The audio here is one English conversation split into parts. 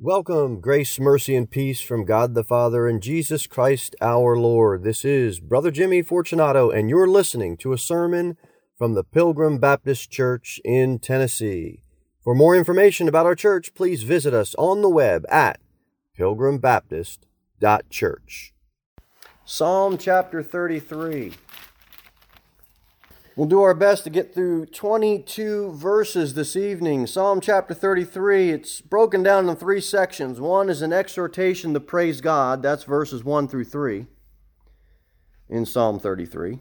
Welcome, grace, mercy, and peace from God the Father and Jesus Christ our Lord. This is Brother Jimmy Fortunato, and you're listening to a sermon from the Pilgrim Baptist Church in Tennessee. For more information about our church, please visit us on the web at pilgrimbaptist.church. Psalm chapter 33. We'll do our best to get through 22 verses this evening. Psalm chapter 33, it's broken down in three sections. One is an exhortation to praise God, that's verses 1 through 3 in Psalm 33.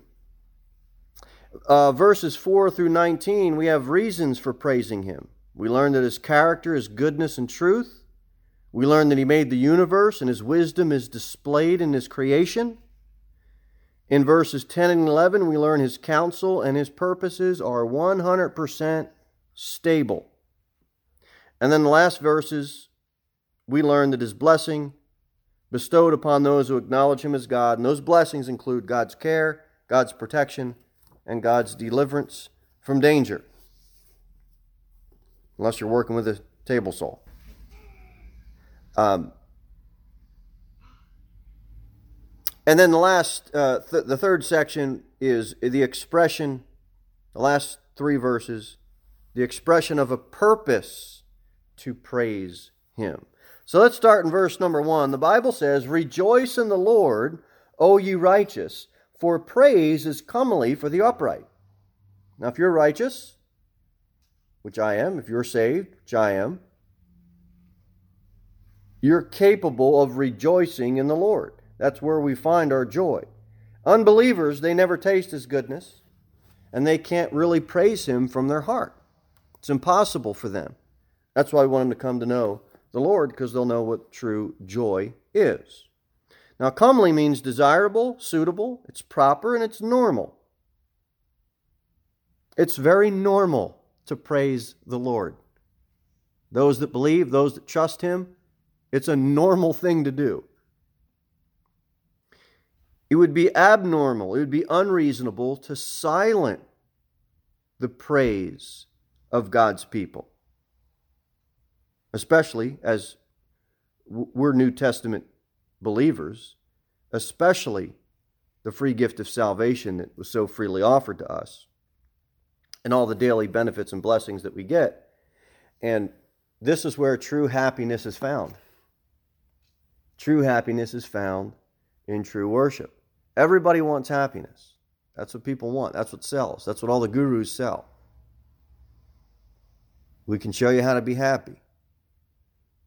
Uh, verses 4 through 19, we have reasons for praising Him. We learn that His character is goodness and truth. We learn that He made the universe and His wisdom is displayed in His creation. In verses 10 and 11, we learn his counsel and his purposes are 100% stable. And then the last verses, we learn that his blessing bestowed upon those who acknowledge him as God, and those blessings include God's care, God's protection, and God's deliverance from danger. Unless you're working with a table saw. Um, And then the last, uh, th- the third section is the expression, the last three verses, the expression of a purpose to praise Him. So let's start in verse number one. The Bible says, Rejoice in the Lord, O ye righteous, for praise is comely for the upright. Now, if you're righteous, which I am, if you're saved, which I am, you're capable of rejoicing in the Lord. That's where we find our joy. Unbelievers, they never taste his goodness, and they can't really praise him from their heart. It's impossible for them. That's why we want them to come to know the Lord, because they'll know what true joy is. Now, comely means desirable, suitable, it's proper, and it's normal. It's very normal to praise the Lord. Those that believe, those that trust Him, it's a normal thing to do. It would be abnormal, it would be unreasonable to silence the praise of God's people, especially as we're New Testament believers, especially the free gift of salvation that was so freely offered to us, and all the daily benefits and blessings that we get. And this is where true happiness is found. True happiness is found in true worship. Everybody wants happiness. That's what people want. That's what sells. That's what all the gurus sell. We can show you how to be happy.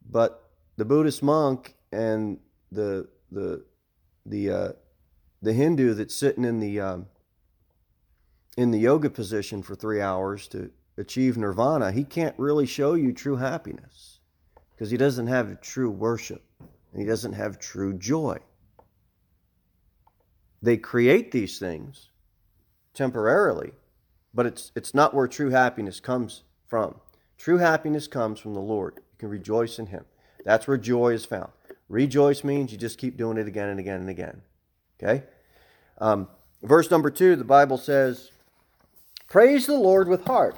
But the Buddhist monk and the the the uh, the Hindu that's sitting in the um, in the yoga position for three hours to achieve nirvana, he can't really show you true happiness because he doesn't have true worship and he doesn't have true joy. They create these things temporarily, but it's, it's not where true happiness comes from. True happiness comes from the Lord. You can rejoice in Him. That's where joy is found. Rejoice means you just keep doing it again and again and again. Okay? Um, verse number two, the Bible says, Praise the Lord with heart.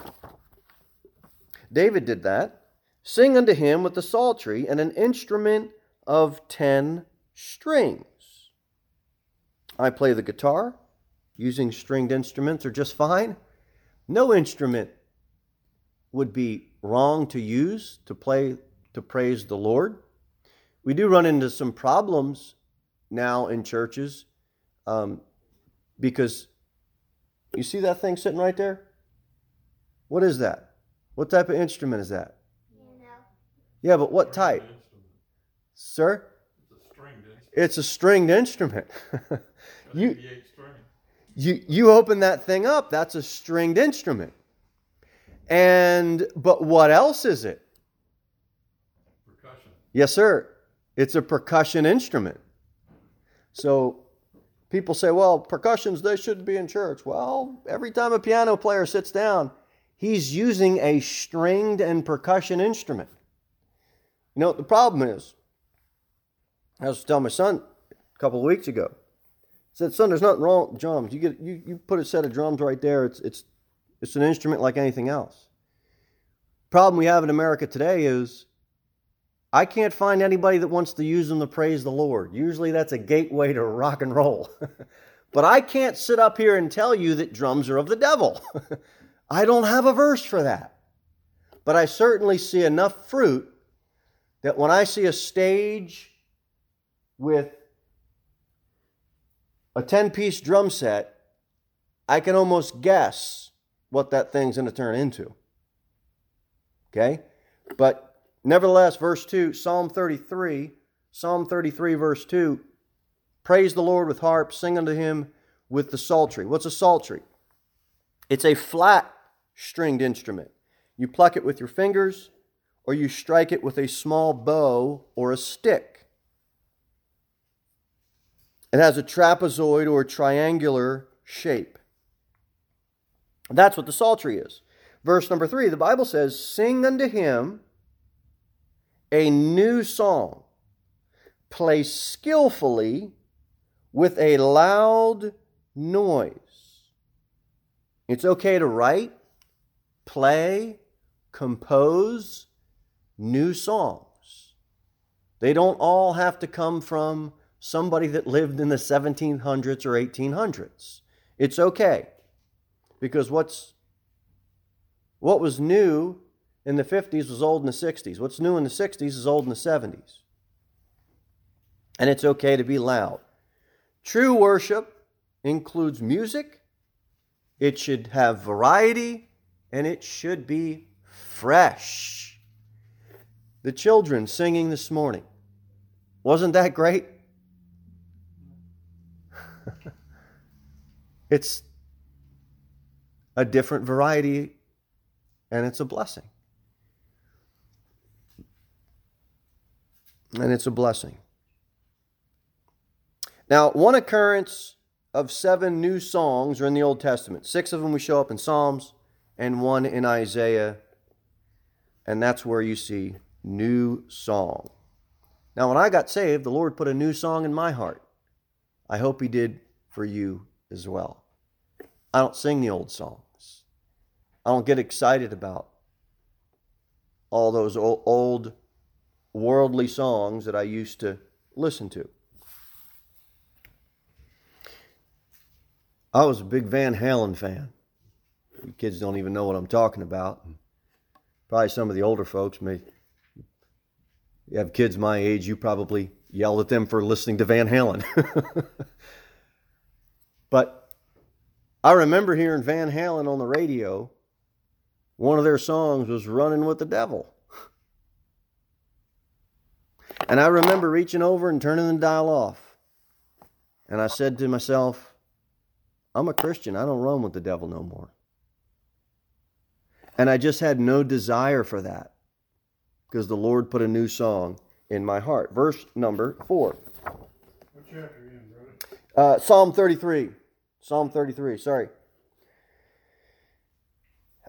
David did that. Sing unto him with the psaltery and an instrument of ten strings. I play the guitar. Using stringed instruments are just fine. No instrument would be wrong to use to play to praise the Lord. We do run into some problems now in churches um, because you see that thing sitting right there? What is that? What type of instrument is that? Yeah, but what type? Sir? It's a stringed instrument. you, you, you open that thing up, that's a stringed instrument. And, but what else is it? Percussion. Yes, sir. It's a percussion instrument. So people say, well, percussions, they shouldn't be in church. Well, every time a piano player sits down, he's using a stringed and percussion instrument. You know, what the problem is, I was telling my son a couple of weeks ago, said, son, there's nothing wrong with drums. You get you, you put a set of drums right there. It's it's it's an instrument like anything else. Problem we have in America today is I can't find anybody that wants to use them to praise the Lord. Usually that's a gateway to rock and roll. but I can't sit up here and tell you that drums are of the devil. I don't have a verse for that. But I certainly see enough fruit that when I see a stage with a 10 piece drum set, I can almost guess what that thing's going to turn into. Okay? But nevertheless, verse 2, Psalm 33, Psalm 33, verse 2 Praise the Lord with harps, sing unto him with the psaltery. What's a psaltery? It's a flat stringed instrument. You pluck it with your fingers or you strike it with a small bow or a stick. It has a trapezoid or triangular shape. That's what the psaltery is. Verse number three, the Bible says, Sing unto him a new song, play skillfully with a loud noise. It's okay to write, play, compose new songs. They don't all have to come from somebody that lived in the 1700s or 1800s. It's okay. Because what's what was new in the 50s was old in the 60s. What's new in the 60s is old in the 70s. And it's okay to be loud. True worship includes music, it should have variety, and it should be fresh. The children singing this morning. Wasn't that great? It's a different variety and it's a blessing. And it's a blessing. Now, one occurrence of seven new songs are in the Old Testament. Six of them we show up in Psalms, and one in Isaiah. And that's where you see new song. Now, when I got saved, the Lord put a new song in my heart. I hope He did for you as well. I don't sing the old songs. I don't get excited about all those old worldly songs that I used to listen to. I was a big Van Halen fan. You kids don't even know what I'm talking about. Probably some of the older folks may you have kids my age, you probably yelled at them for listening to Van Halen. but I remember hearing Van Halen on the radio. One of their songs was Running with the Devil. And I remember reaching over and turning the dial off. And I said to myself, I'm a Christian. I don't run with the devil no more. And I just had no desire for that because the Lord put a new song in my heart. Verse number four. What chapter in, brother? Uh, Psalm 33. Psalm 33, sorry.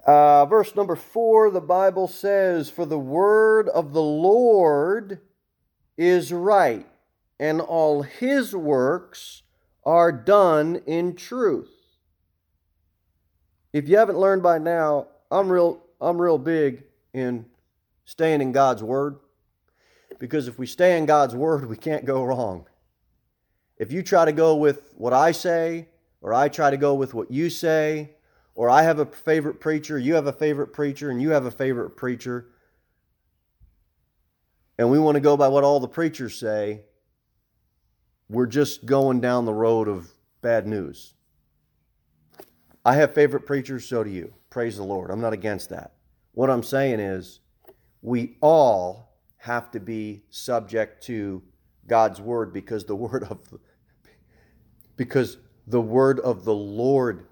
Uh, verse number four, the Bible says, For the word of the Lord is right, and all his works are done in truth. If you haven't learned by now, I'm real I'm real big in staying in God's word because if we stay in God's word, we can't go wrong. If you try to go with what I say or I try to go with what you say or I have a favorite preacher, you have a favorite preacher and you have a favorite preacher and we want to go by what all the preachers say, we're just going down the road of bad news. I have favorite preachers, so do you. Praise the Lord. I'm not against that. What I'm saying is, we all have to be subject to God's word because the word of because the word of the Lord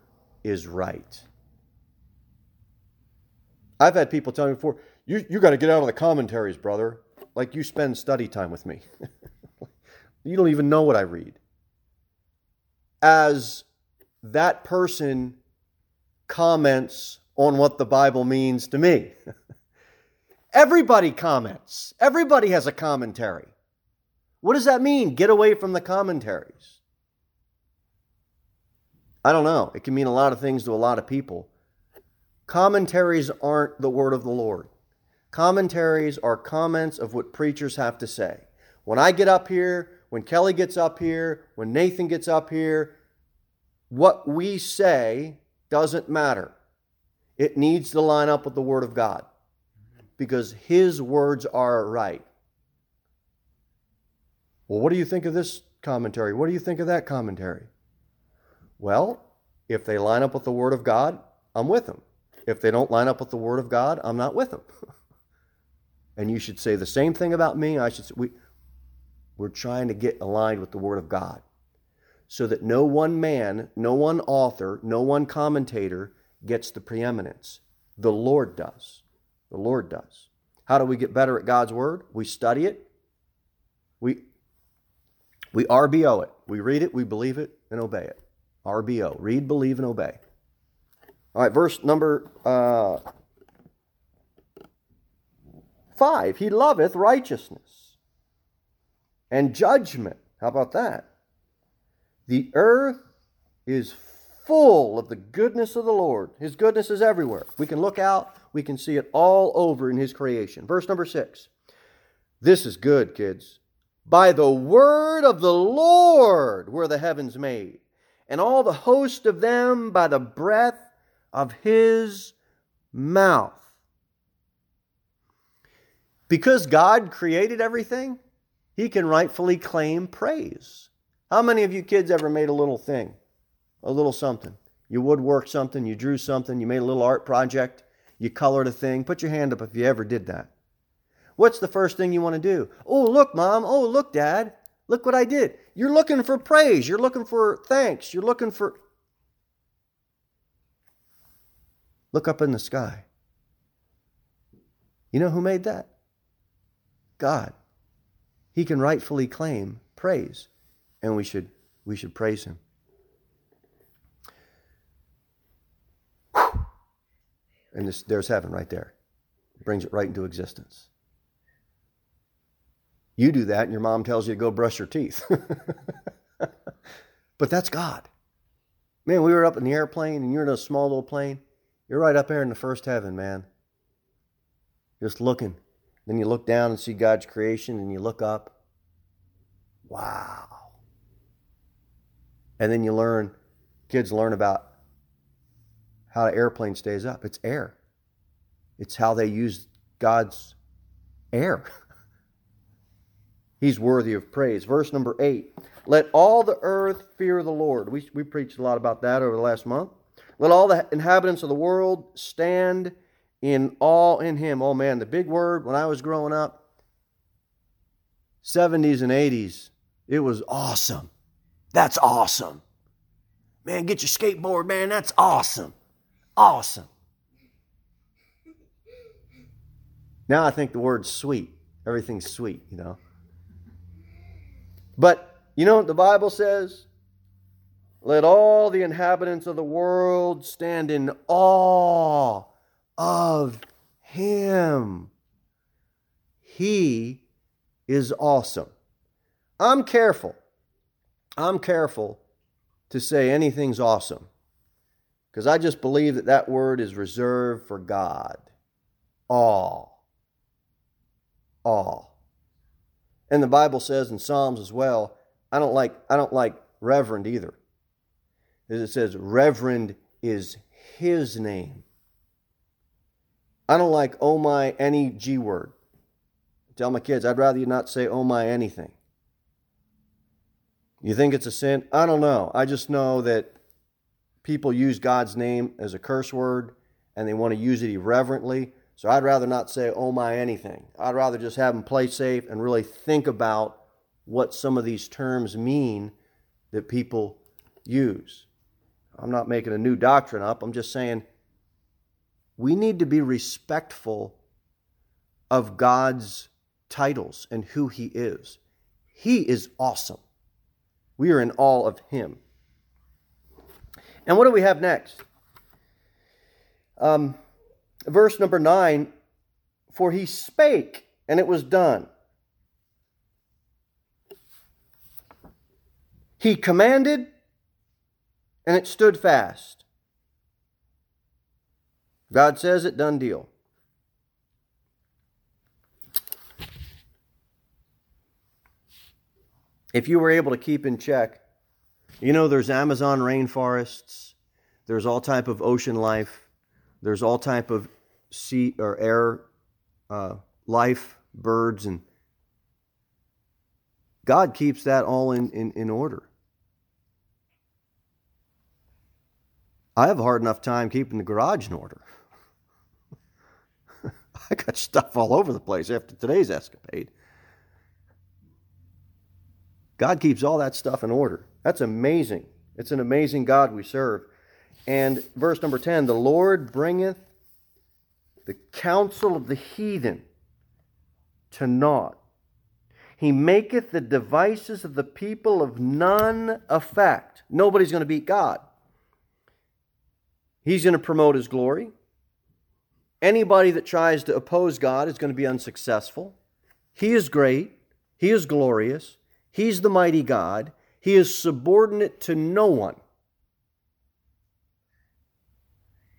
is right. I've had people tell me before, you, you got to get out of the commentaries, brother. Like you spend study time with me. You don't even know what I read. As that person comments on what the Bible means to me. Everybody comments. Everybody has a commentary. What does that mean? Get away from the commentaries. I don't know. It can mean a lot of things to a lot of people. Commentaries aren't the word of the Lord. Commentaries are comments of what preachers have to say. When I get up here, when Kelly gets up here, when Nathan gets up here, what we say doesn't matter. It needs to line up with the Word of God because His words are right. Well, what do you think of this commentary? What do you think of that commentary? Well, if they line up with the Word of God, I'm with them. If they don't line up with the Word of God, I'm not with them. and you should say the same thing about me. I should say, we, we're trying to get aligned with the Word of God so that no one man, no one author, no one commentator gets the preeminence. The Lord does. The Lord does. How do we get better at God's Word? We study it. We, we RBO it. We read it, we believe it, and obey it. RBO. Read, believe, and obey. All right, verse number uh, 5. He loveth righteousness and judgment. How about that? The earth is full of the goodness of the Lord. His goodness is everywhere. We can look out, we can see it all over in His creation. Verse number 6. This is good, kids. By the word of the Lord were the heavens made, and all the host of them by the breath of his mouth. Because God created everything, he can rightfully claim praise. How many of you kids ever made a little thing? A little something? You woodworked something, you drew something, you made a little art project, you colored a thing. Put your hand up if you ever did that. What's the first thing you want to do? Oh, look, mom. Oh, look, dad. Look what I did. You're looking for praise. You're looking for thanks. You're looking for. Look up in the sky. You know who made that? God. He can rightfully claim praise, and we should, we should praise him. And this, there's heaven right there. It brings it right into existence. You do that, and your mom tells you to go brush your teeth. but that's God. Man, we were up in the airplane, and you're in a small little plane. You're right up there in the first heaven, man. Just looking. Then you look down and see God's creation, and you look up. Wow. And then you learn, kids learn about how an airplane stays up. It's air, it's how they use God's air. He's worthy of praise. Verse number eight Let all the earth fear the Lord. We, we preached a lot about that over the last month. Let all the inhabitants of the world stand in awe in him. Oh man, the big word when I was growing up, 70s and 80s, it was awesome. That's awesome. Man, get your skateboard, man. That's awesome. Awesome. Now I think the word's sweet. Everything's sweet, you know. But you know what the Bible says? Let all the inhabitants of the world stand in awe of him. He is awesome. I'm careful. I'm careful to say anything's awesome because I just believe that that word is reserved for God. Awe. Awe. And the Bible says in Psalms as well, I don't like I don't like reverend either. As it says, reverend is his name. I don't like oh my any G word. Tell my kids, I'd rather you not say oh my anything. You think it's a sin? I don't know. I just know that people use God's name as a curse word and they want to use it irreverently. So I'd rather not say, oh my anything. I'd rather just have them play safe and really think about what some of these terms mean that people use. I'm not making a new doctrine up. I'm just saying we need to be respectful of God's titles and who He is. He is awesome. We are in awe of Him. And what do we have next? Um, verse number 9 For he spake, and it was done. He commanded, and it stood fast. God says it, done deal. If you were able to keep in check, you know there's Amazon rainforests, there's all type of ocean life, there's all type of sea or air uh, life, birds, and God keeps that all in, in, in order. I have a hard enough time keeping the garage in order. I got stuff all over the place after today's escapade. God keeps all that stuff in order. That's amazing. It's an amazing God we serve. And verse number 10 the Lord bringeth the counsel of the heathen to naught. He maketh the devices of the people of none effect. Nobody's going to beat God. He's going to promote his glory. Anybody that tries to oppose God is going to be unsuccessful. He is great. He is glorious. He's the mighty God. He is subordinate to no one.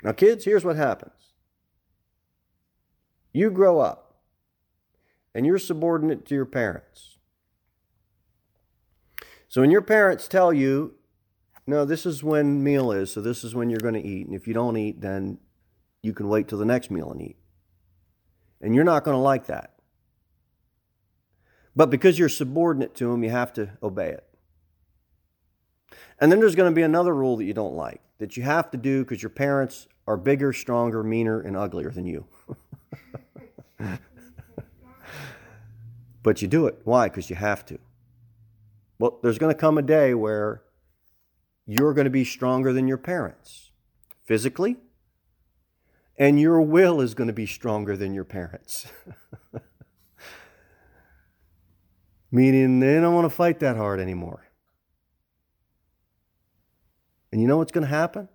Now, kids, here's what happens you grow up and you're subordinate to your parents. So when your parents tell you, no, this is when meal is, so this is when you're going to eat, and if you don't eat, then you can wait till the next meal and eat. And you're not going to like that. But because you're subordinate to them, you have to obey it. And then there's going to be another rule that you don't like that you have to do because your parents are bigger, stronger, meaner, and uglier than you. but you do it. Why? Because you have to. Well, there's going to come a day where you're going to be stronger than your parents physically, and your will is going to be stronger than your parents. Meaning they don't want to fight that hard anymore. And you know what's going to happen?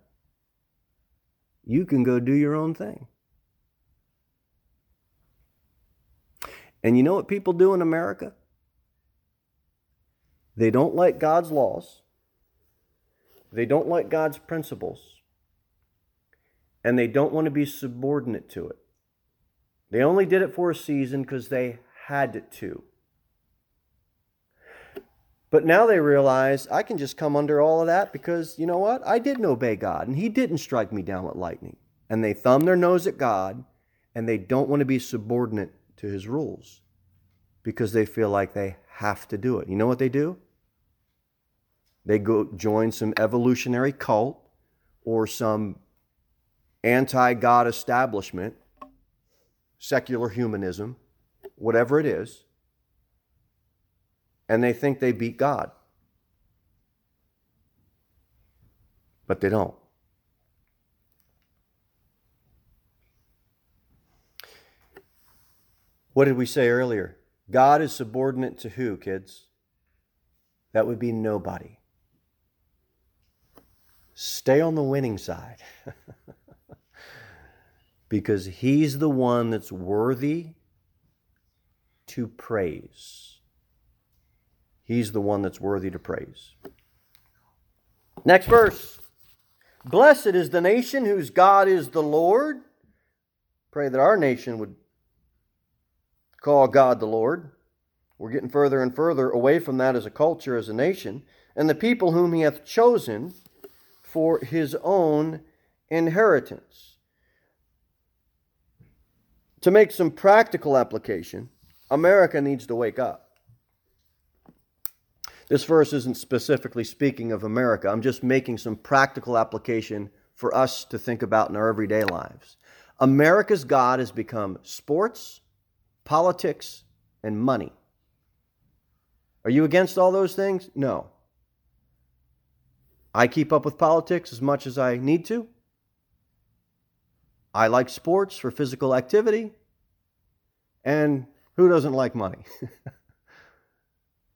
You can go do your own thing. And you know what people do in America? They don't like God's laws. They don't like God's principles. And they don't want to be subordinate to it. They only did it for a season because they had to. But now they realize I can just come under all of that because, you know what? I didn't obey God and He didn't strike me down with lightning. And they thumb their nose at God and they don't want to be subordinate to His rules because they feel like they have to do it. You know what they do? They go join some evolutionary cult or some anti God establishment, secular humanism, whatever it is and they think they beat God. But they don't. What did we say earlier? God is subordinate to who, kids? That would be nobody. Stay on the winning side. because he's the one that's worthy to praise. He's the one that's worthy to praise. Next verse. Blessed is the nation whose God is the Lord. Pray that our nation would call God the Lord. We're getting further and further away from that as a culture, as a nation, and the people whom he hath chosen for his own inheritance. To make some practical application, America needs to wake up. This verse isn't specifically speaking of America. I'm just making some practical application for us to think about in our everyday lives. America's God has become sports, politics, and money. Are you against all those things? No. I keep up with politics as much as I need to. I like sports for physical activity. And who doesn't like money?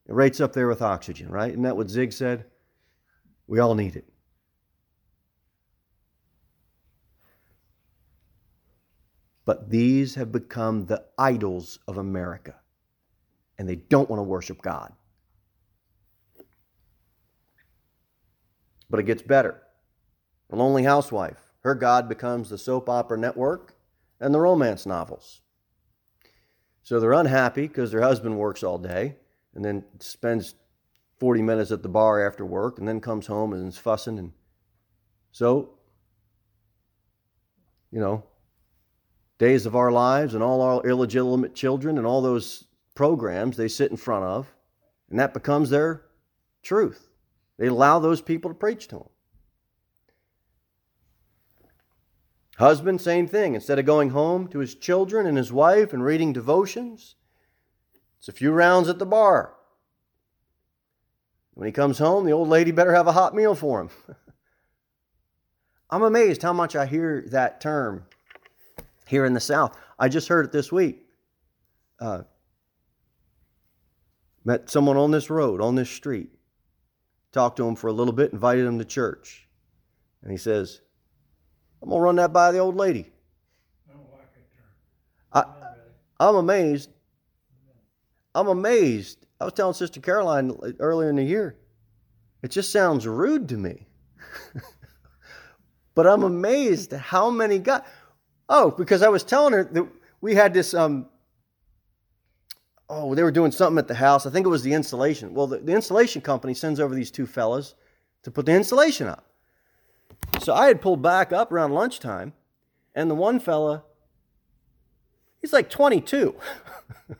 It rates up there with oxygen, right? Isn't that what Zig said? We all need it. But these have become the idols of America, and they don't want to worship God. But it gets better. A lonely housewife, her God becomes the soap opera network and the romance novels. So they're unhappy because their husband works all day and then spends 40 minutes at the bar after work and then comes home and is fussing. And so, you know, days of our lives and all our illegitimate children and all those programs they sit in front of, and that becomes their truth. They allow those people to preach to them. Husband, same thing. Instead of going home to his children and his wife and reading devotions, it's a few rounds at the bar. When he comes home, the old lady better have a hot meal for him. I'm amazed how much I hear that term here in the South. I just heard it this week. Uh, met someone on this road, on this street, talked to him for a little bit, invited him to church. And he says, I'm going to run that by the old lady. I I'm amazed. I'm amazed. I was telling Sister Caroline earlier in the year, it just sounds rude to me. but I'm amazed how many guys. Oh, because I was telling her that we had this. Um, oh, they were doing something at the house. I think it was the insulation. Well, the, the installation company sends over these two fellas to put the insulation up. So I had pulled back up around lunchtime, and the one fella, he's like 22,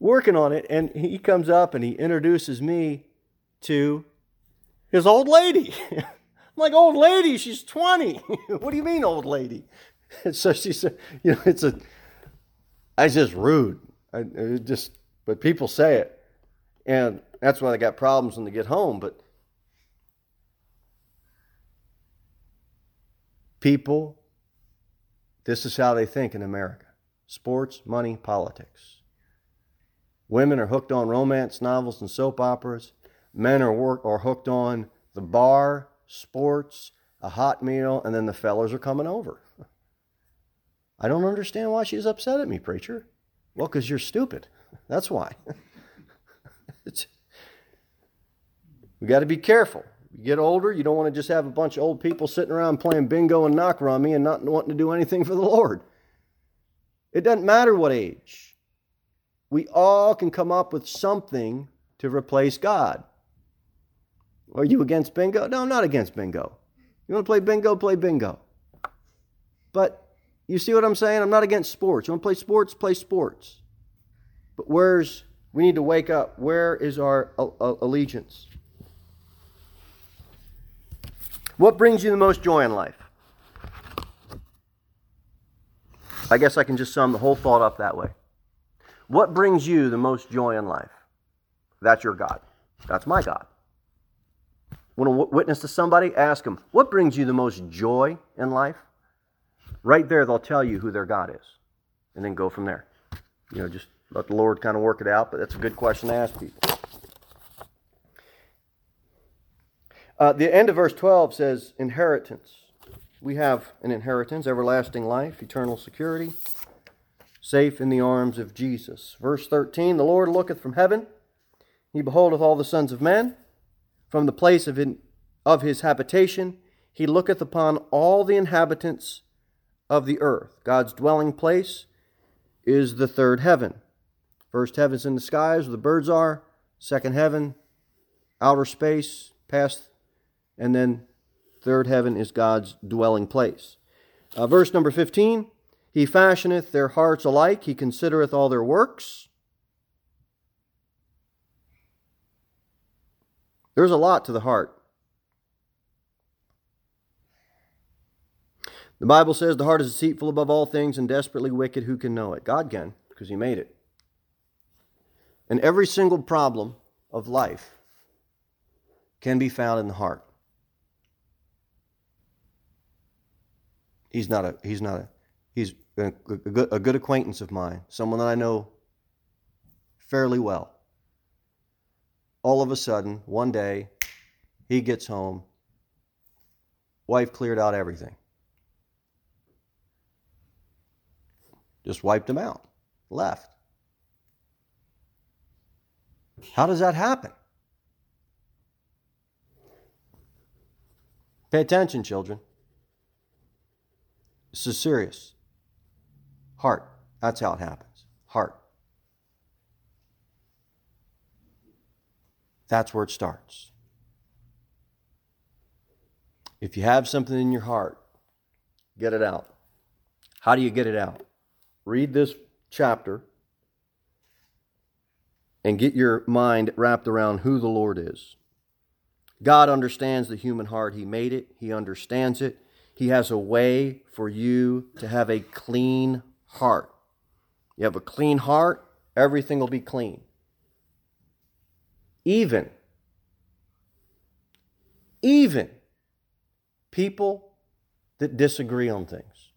working on it, and he comes up and he introduces me to his old lady. Like, old lady, she's 20. what do you mean, old lady? And so she said, you know, it's a, it's just rude. I, just, but people say it. And that's why they got problems when they get home. But People, this is how they think in America sports, money, politics. Women are hooked on romance novels and soap operas. Men are, work, are hooked on the bar, sports, a hot meal, and then the fellas are coming over. I don't understand why she's upset at me, preacher. Well, because you're stupid. That's why. we got to be careful. You get older, you don't want to just have a bunch of old people sitting around playing bingo and knock rummy and not wanting to do anything for the Lord. It doesn't matter what age. We all can come up with something to replace God. Are you against bingo? No, I'm not against bingo. You want to play bingo? Play bingo. But you see what I'm saying? I'm not against sports. You want to play sports? Play sports. But where's, we need to wake up. Where is our allegiance? What brings you the most joy in life? I guess I can just sum the whole thought up that way. What brings you the most joy in life? That's your God. That's my God. Want to witness to somebody? Ask them, what brings you the most joy in life? Right there, they'll tell you who their God is. And then go from there. You know, just let the Lord kind of work it out, but that's a good question to ask people. Uh, the end of verse 12 says, inheritance. We have an inheritance, everlasting life, eternal security, safe in the arms of Jesus. Verse 13 The Lord looketh from heaven, he beholdeth all the sons of men. From the place of, in, of his habitation, he looketh upon all the inhabitants of the earth. God's dwelling place is the third heaven. First heaven's in the skies where the birds are, second heaven, outer space, past and then third heaven is God's dwelling place. Uh, verse number 15 He fashioneth their hearts alike, He considereth all their works. There's a lot to the heart. The Bible says the heart is deceitful above all things and desperately wicked. Who can know it? God can, because He made it. And every single problem of life can be found in the heart. he's not a he's not a he's a, good, a good acquaintance of mine, someone that I know fairly well. All of a sudden, one day, he gets home. Wife cleared out everything. Just wiped him out. Left. How does that happen? Pay attention, children. This is serious. Heart. That's how it happens. Heart. That's where it starts. If you have something in your heart, get it out. How do you get it out? Read this chapter and get your mind wrapped around who the Lord is. God understands the human heart. He made it, He understands it. He has a way for you to have a clean heart. You have a clean heart, everything will be clean. Even, even people that disagree on things.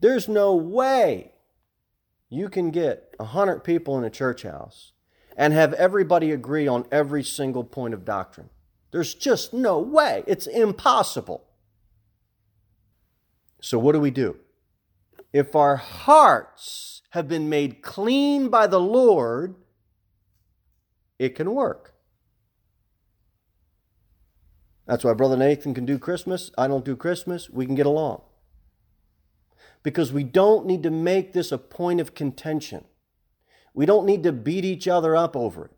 There's no way you can get a 100 people in a church house and have everybody agree on every single point of doctrine. There's just no way. It's impossible. So, what do we do? If our hearts have been made clean by the Lord, it can work. That's why Brother Nathan can do Christmas. I don't do Christmas. We can get along. Because we don't need to make this a point of contention. We don't need to beat each other up over it.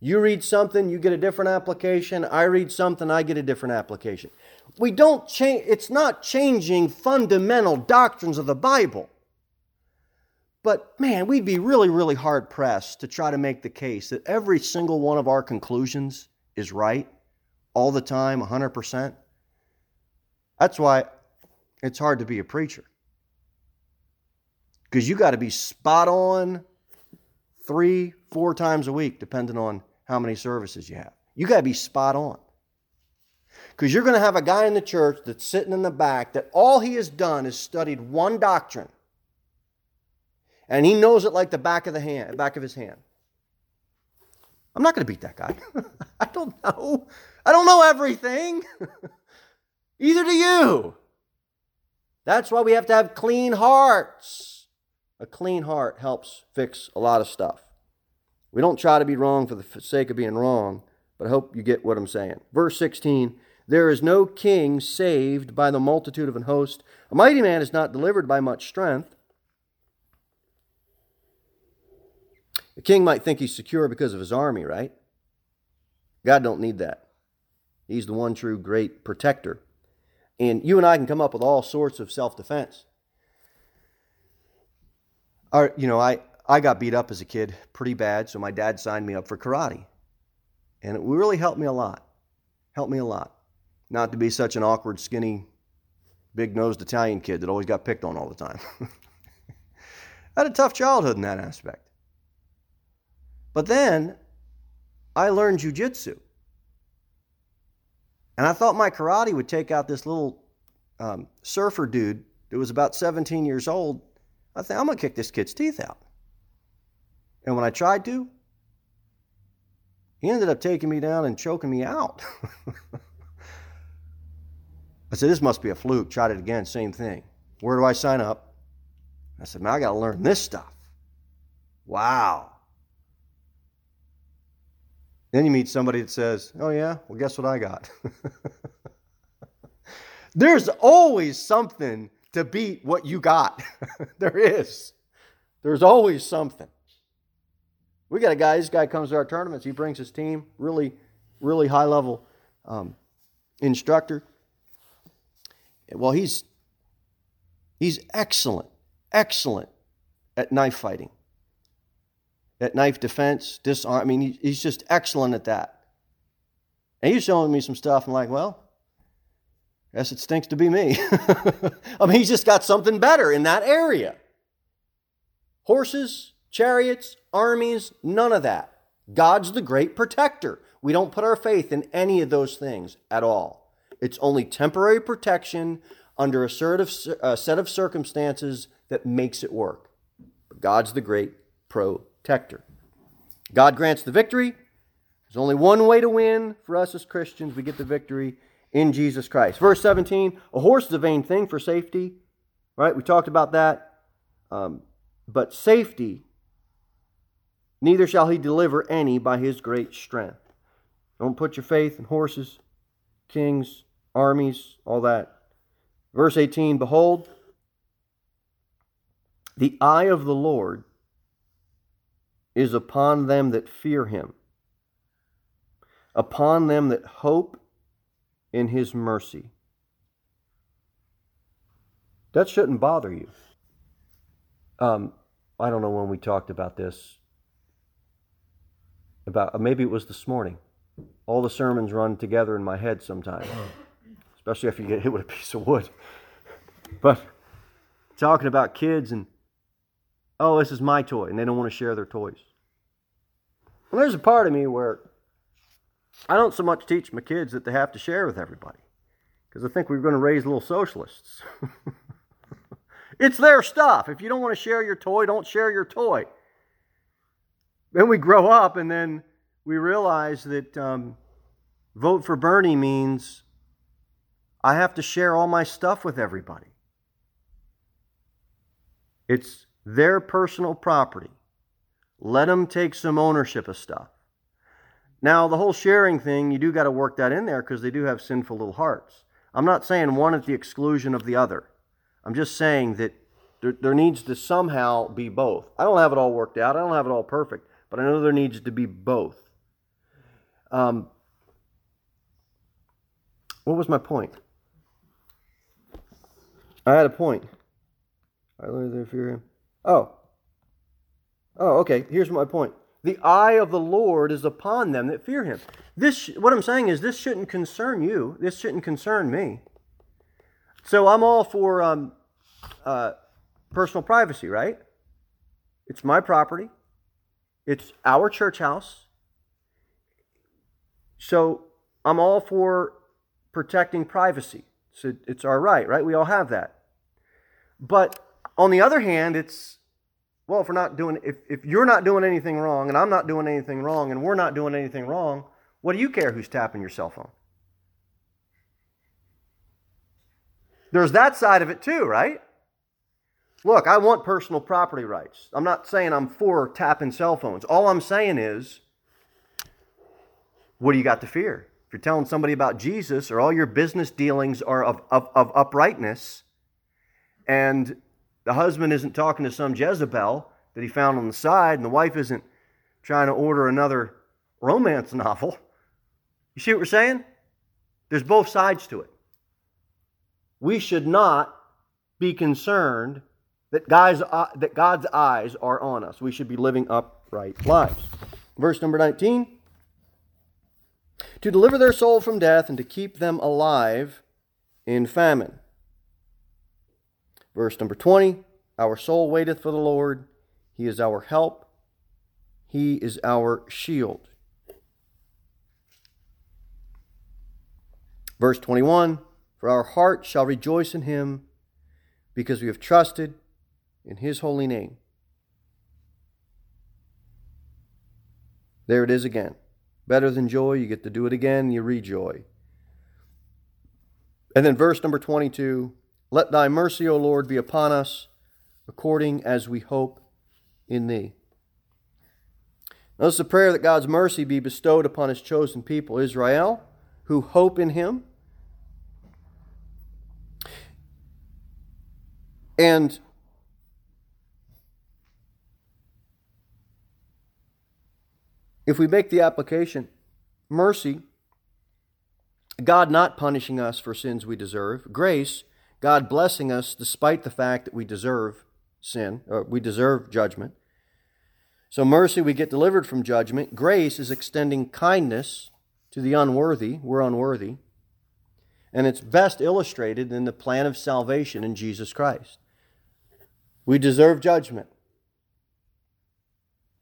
You read something, you get a different application. I read something, I get a different application. We don't change, it's not changing fundamental doctrines of the Bible. But man, we'd be really, really hard pressed to try to make the case that every single one of our conclusions is right all the time, 100%. That's why it's hard to be a preacher. Because you got to be spot on three, four times a week, depending on how many services you have. You got to be spot on. Because you're going to have a guy in the church that's sitting in the back that all he has done is studied one doctrine. And he knows it like the back of the hand, back of his hand. I'm not going to beat that guy. I don't know. I don't know everything. Either do you. That's why we have to have clean hearts. A clean heart helps fix a lot of stuff. We don't try to be wrong for the sake of being wrong, but I hope you get what I'm saying. Verse 16 There is no king saved by the multitude of an host. A mighty man is not delivered by much strength. The king might think he's secure because of his army, right? God don't need that. He's the one true great protector. And you and I can come up with all sorts of self defense or, you know, I, I got beat up as a kid pretty bad, so my dad signed me up for karate. And it really helped me a lot. Helped me a lot. Not to be such an awkward, skinny, big nosed Italian kid that always got picked on all the time. I had a tough childhood in that aspect. But then I learned jujitsu. And I thought my karate would take out this little um, surfer dude that was about 17 years old I thought, I'm going to kick this kid's teeth out. And when I tried to, he ended up taking me down and choking me out. I said, This must be a fluke. Tried it again, same thing. Where do I sign up? I said, Man, I got to learn this stuff. Wow. Then you meet somebody that says, Oh, yeah, well, guess what I got? There's always something to beat what you got. there is. There's always something. We got a guy, this guy comes to our tournaments, he brings his team, really, really high level um, instructor. Well, he's he's excellent, excellent at knife fighting, at knife defense, disarm. I mean, he's just excellent at that. And he's showing me some stuff. I'm like, well, Guess it stinks to be me. I mean, he's just got something better in that area. Horses, chariots, armies, none of that. God's the great protector. We don't put our faith in any of those things at all. It's only temporary protection under a set of circumstances that makes it work. But God's the great protector. God grants the victory. There's only one way to win for us as Christians. We get the victory in Jesus Christ. Verse 17 a horse is a vain thing for safety, right? We talked about that. Um, but safety, neither shall he deliver any by his great strength. Don't put your faith in horses, kings, armies, all that. Verse 18 Behold, the eye of the Lord is upon them that fear him, upon them that hope in his mercy. That shouldn't bother you. Um, I don't know when we talked about this. About maybe it was this morning. All the sermons run together in my head sometimes, especially if you get hit with a piece of wood. But talking about kids and oh, this is my toy, and they don't want to share their toys. And there's a part of me where I don't so much teach my kids that they have to share with everybody, because I think we're going to raise little socialists. it's their stuff. If you don't want to share your toy, don't share your toy. Then we grow up and then we realize that um, vote for Bernie means I have to share all my stuff with everybody. It's their personal property. Let them take some ownership of stuff. Now, the whole sharing thing, you do got to work that in there because they do have sinful little hearts. I'm not saying one at the exclusion of the other. I'm just saying that there, there needs to somehow be both. I don't have it all worked out, I don't have it all perfect, but I know there needs to be both. Um, what was my point? I had a point. I learned their fear Oh. Oh, okay. Here's my point. The eye of the Lord is upon them that fear him. This what I'm saying is this shouldn't concern you. This shouldn't concern me. So I'm all for um, uh, personal privacy, right? It's my property. It's our church house. So I'm all for protecting privacy. So it's our right, right? We all have that. But on the other hand, it's well, if we're not doing if, if you're not doing anything wrong and I'm not doing anything wrong and we're not doing anything wrong, what do you care who's tapping your cell phone? There's that side of it too, right? Look, I want personal property rights. I'm not saying I'm for tapping cell phones. All I'm saying is, what do you got to fear? If you're telling somebody about Jesus or all your business dealings are of, of, of uprightness, and the husband isn't talking to some Jezebel that he found on the side, and the wife isn't trying to order another romance novel. You see what we're saying? There's both sides to it. We should not be concerned that, guys, uh, that God's eyes are on us. We should be living upright lives. Verse number 19 to deliver their soul from death and to keep them alive in famine. Verse number 20 Our soul waiteth for the Lord, He is our help, He is our shield. Verse 21 For our heart shall rejoice in Him, because we have trusted in his holy name. There it is again. Better than joy, you get to do it again, you rejoice. And then verse number 22 Let thy mercy, O Lord, be upon us, according as we hope in thee. Notice the prayer that God's mercy be bestowed upon his chosen people, Israel, who hope in him. And if we make the application, mercy, God not punishing us for sins we deserve, grace, God blessing us despite the fact that we deserve sin, or we deserve judgment. So, mercy, we get delivered from judgment. Grace is extending kindness to the unworthy. We're unworthy. And it's best illustrated in the plan of salvation in Jesus Christ. We deserve judgment.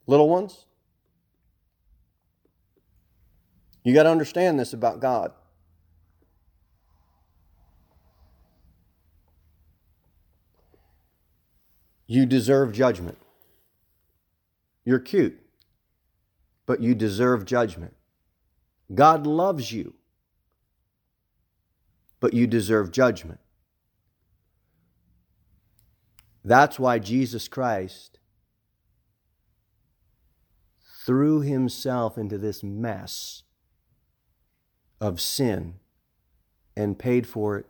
Little ones, You got to understand this about God. You deserve judgment. You're cute, but you deserve judgment. God loves you, but you deserve judgment. That's why Jesus Christ threw himself into this mess of sin and paid for it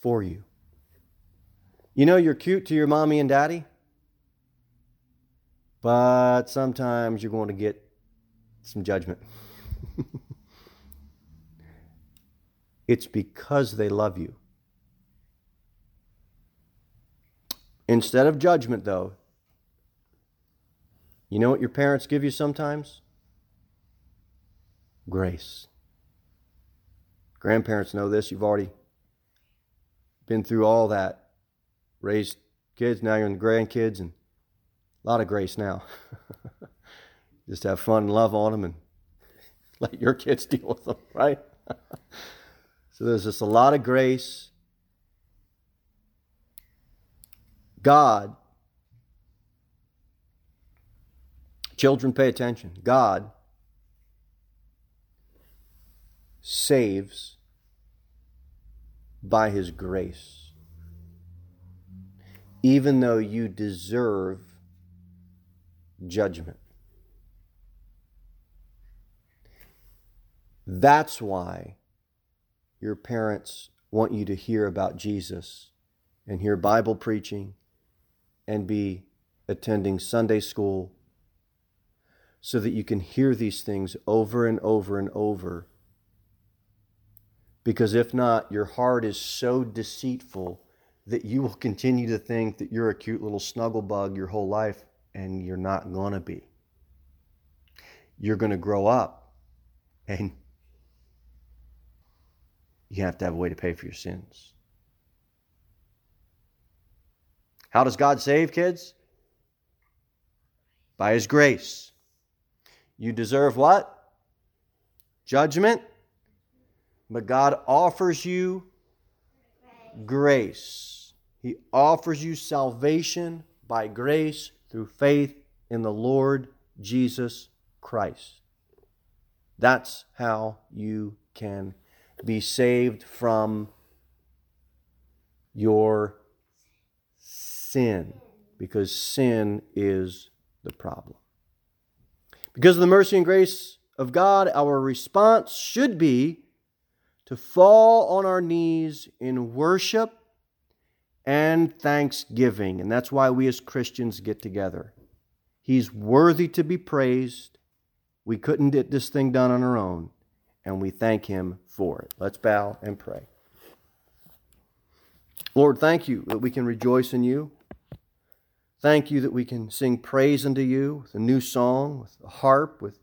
for you. You know, you're cute to your mommy and daddy, but sometimes you're going to get some judgment. it's because they love you. Instead of judgment, though, you know what your parents give you sometimes? Grace. Grandparents know this. You've already been through all that. Raised kids, now you're in the grandkids, and a lot of grace now. Just have fun and love on them and let your kids deal with them, right? so there's just a lot of grace. God, children, pay attention. God saves by his grace. Even though you deserve judgment. That's why your parents want you to hear about Jesus and hear Bible preaching and be attending Sunday school so that you can hear these things over and over and over. Because if not, your heart is so deceitful that you will continue to think that you're a cute little snuggle bug your whole life, and you're not going to be. You're going to grow up and you have to have a way to pay for your sins. How does God save, kids? By His grace. You deserve what? Judgment. But God offers you grace. He offers you salvation by grace through faith in the Lord Jesus Christ. That's how you can be saved from your sin because sin is the problem. Because of the mercy and grace of God, our response should be to fall on our knees in worship and thanksgiving. And that's why we as Christians get together. He's worthy to be praised. We couldn't get this thing done on our own and we thank Him for it. Let's bow and pray. Lord, thank you that we can rejoice in you. Thank you that we can sing praise unto you with a new song, with a harp, with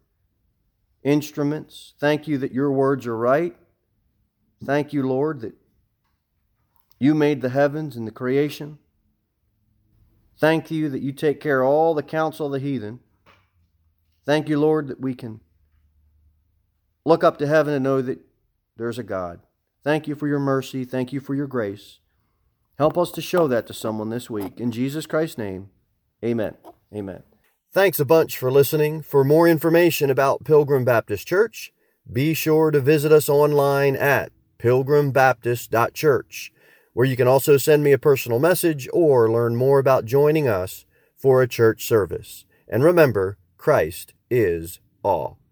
instruments. Thank you that your words are right. Thank you, Lord, that you made the heavens and the creation. Thank you that you take care of all the counsel of the heathen. Thank you, Lord, that we can look up to heaven and know that there's a God. Thank you for your mercy. Thank you for your grace. Help us to show that to someone this week. In Jesus Christ's name, amen. Amen. Thanks a bunch for listening. For more information about Pilgrim Baptist Church, be sure to visit us online at pilgrimbaptist.church, where you can also send me a personal message or learn more about joining us for a church service. And remember, Christ is all.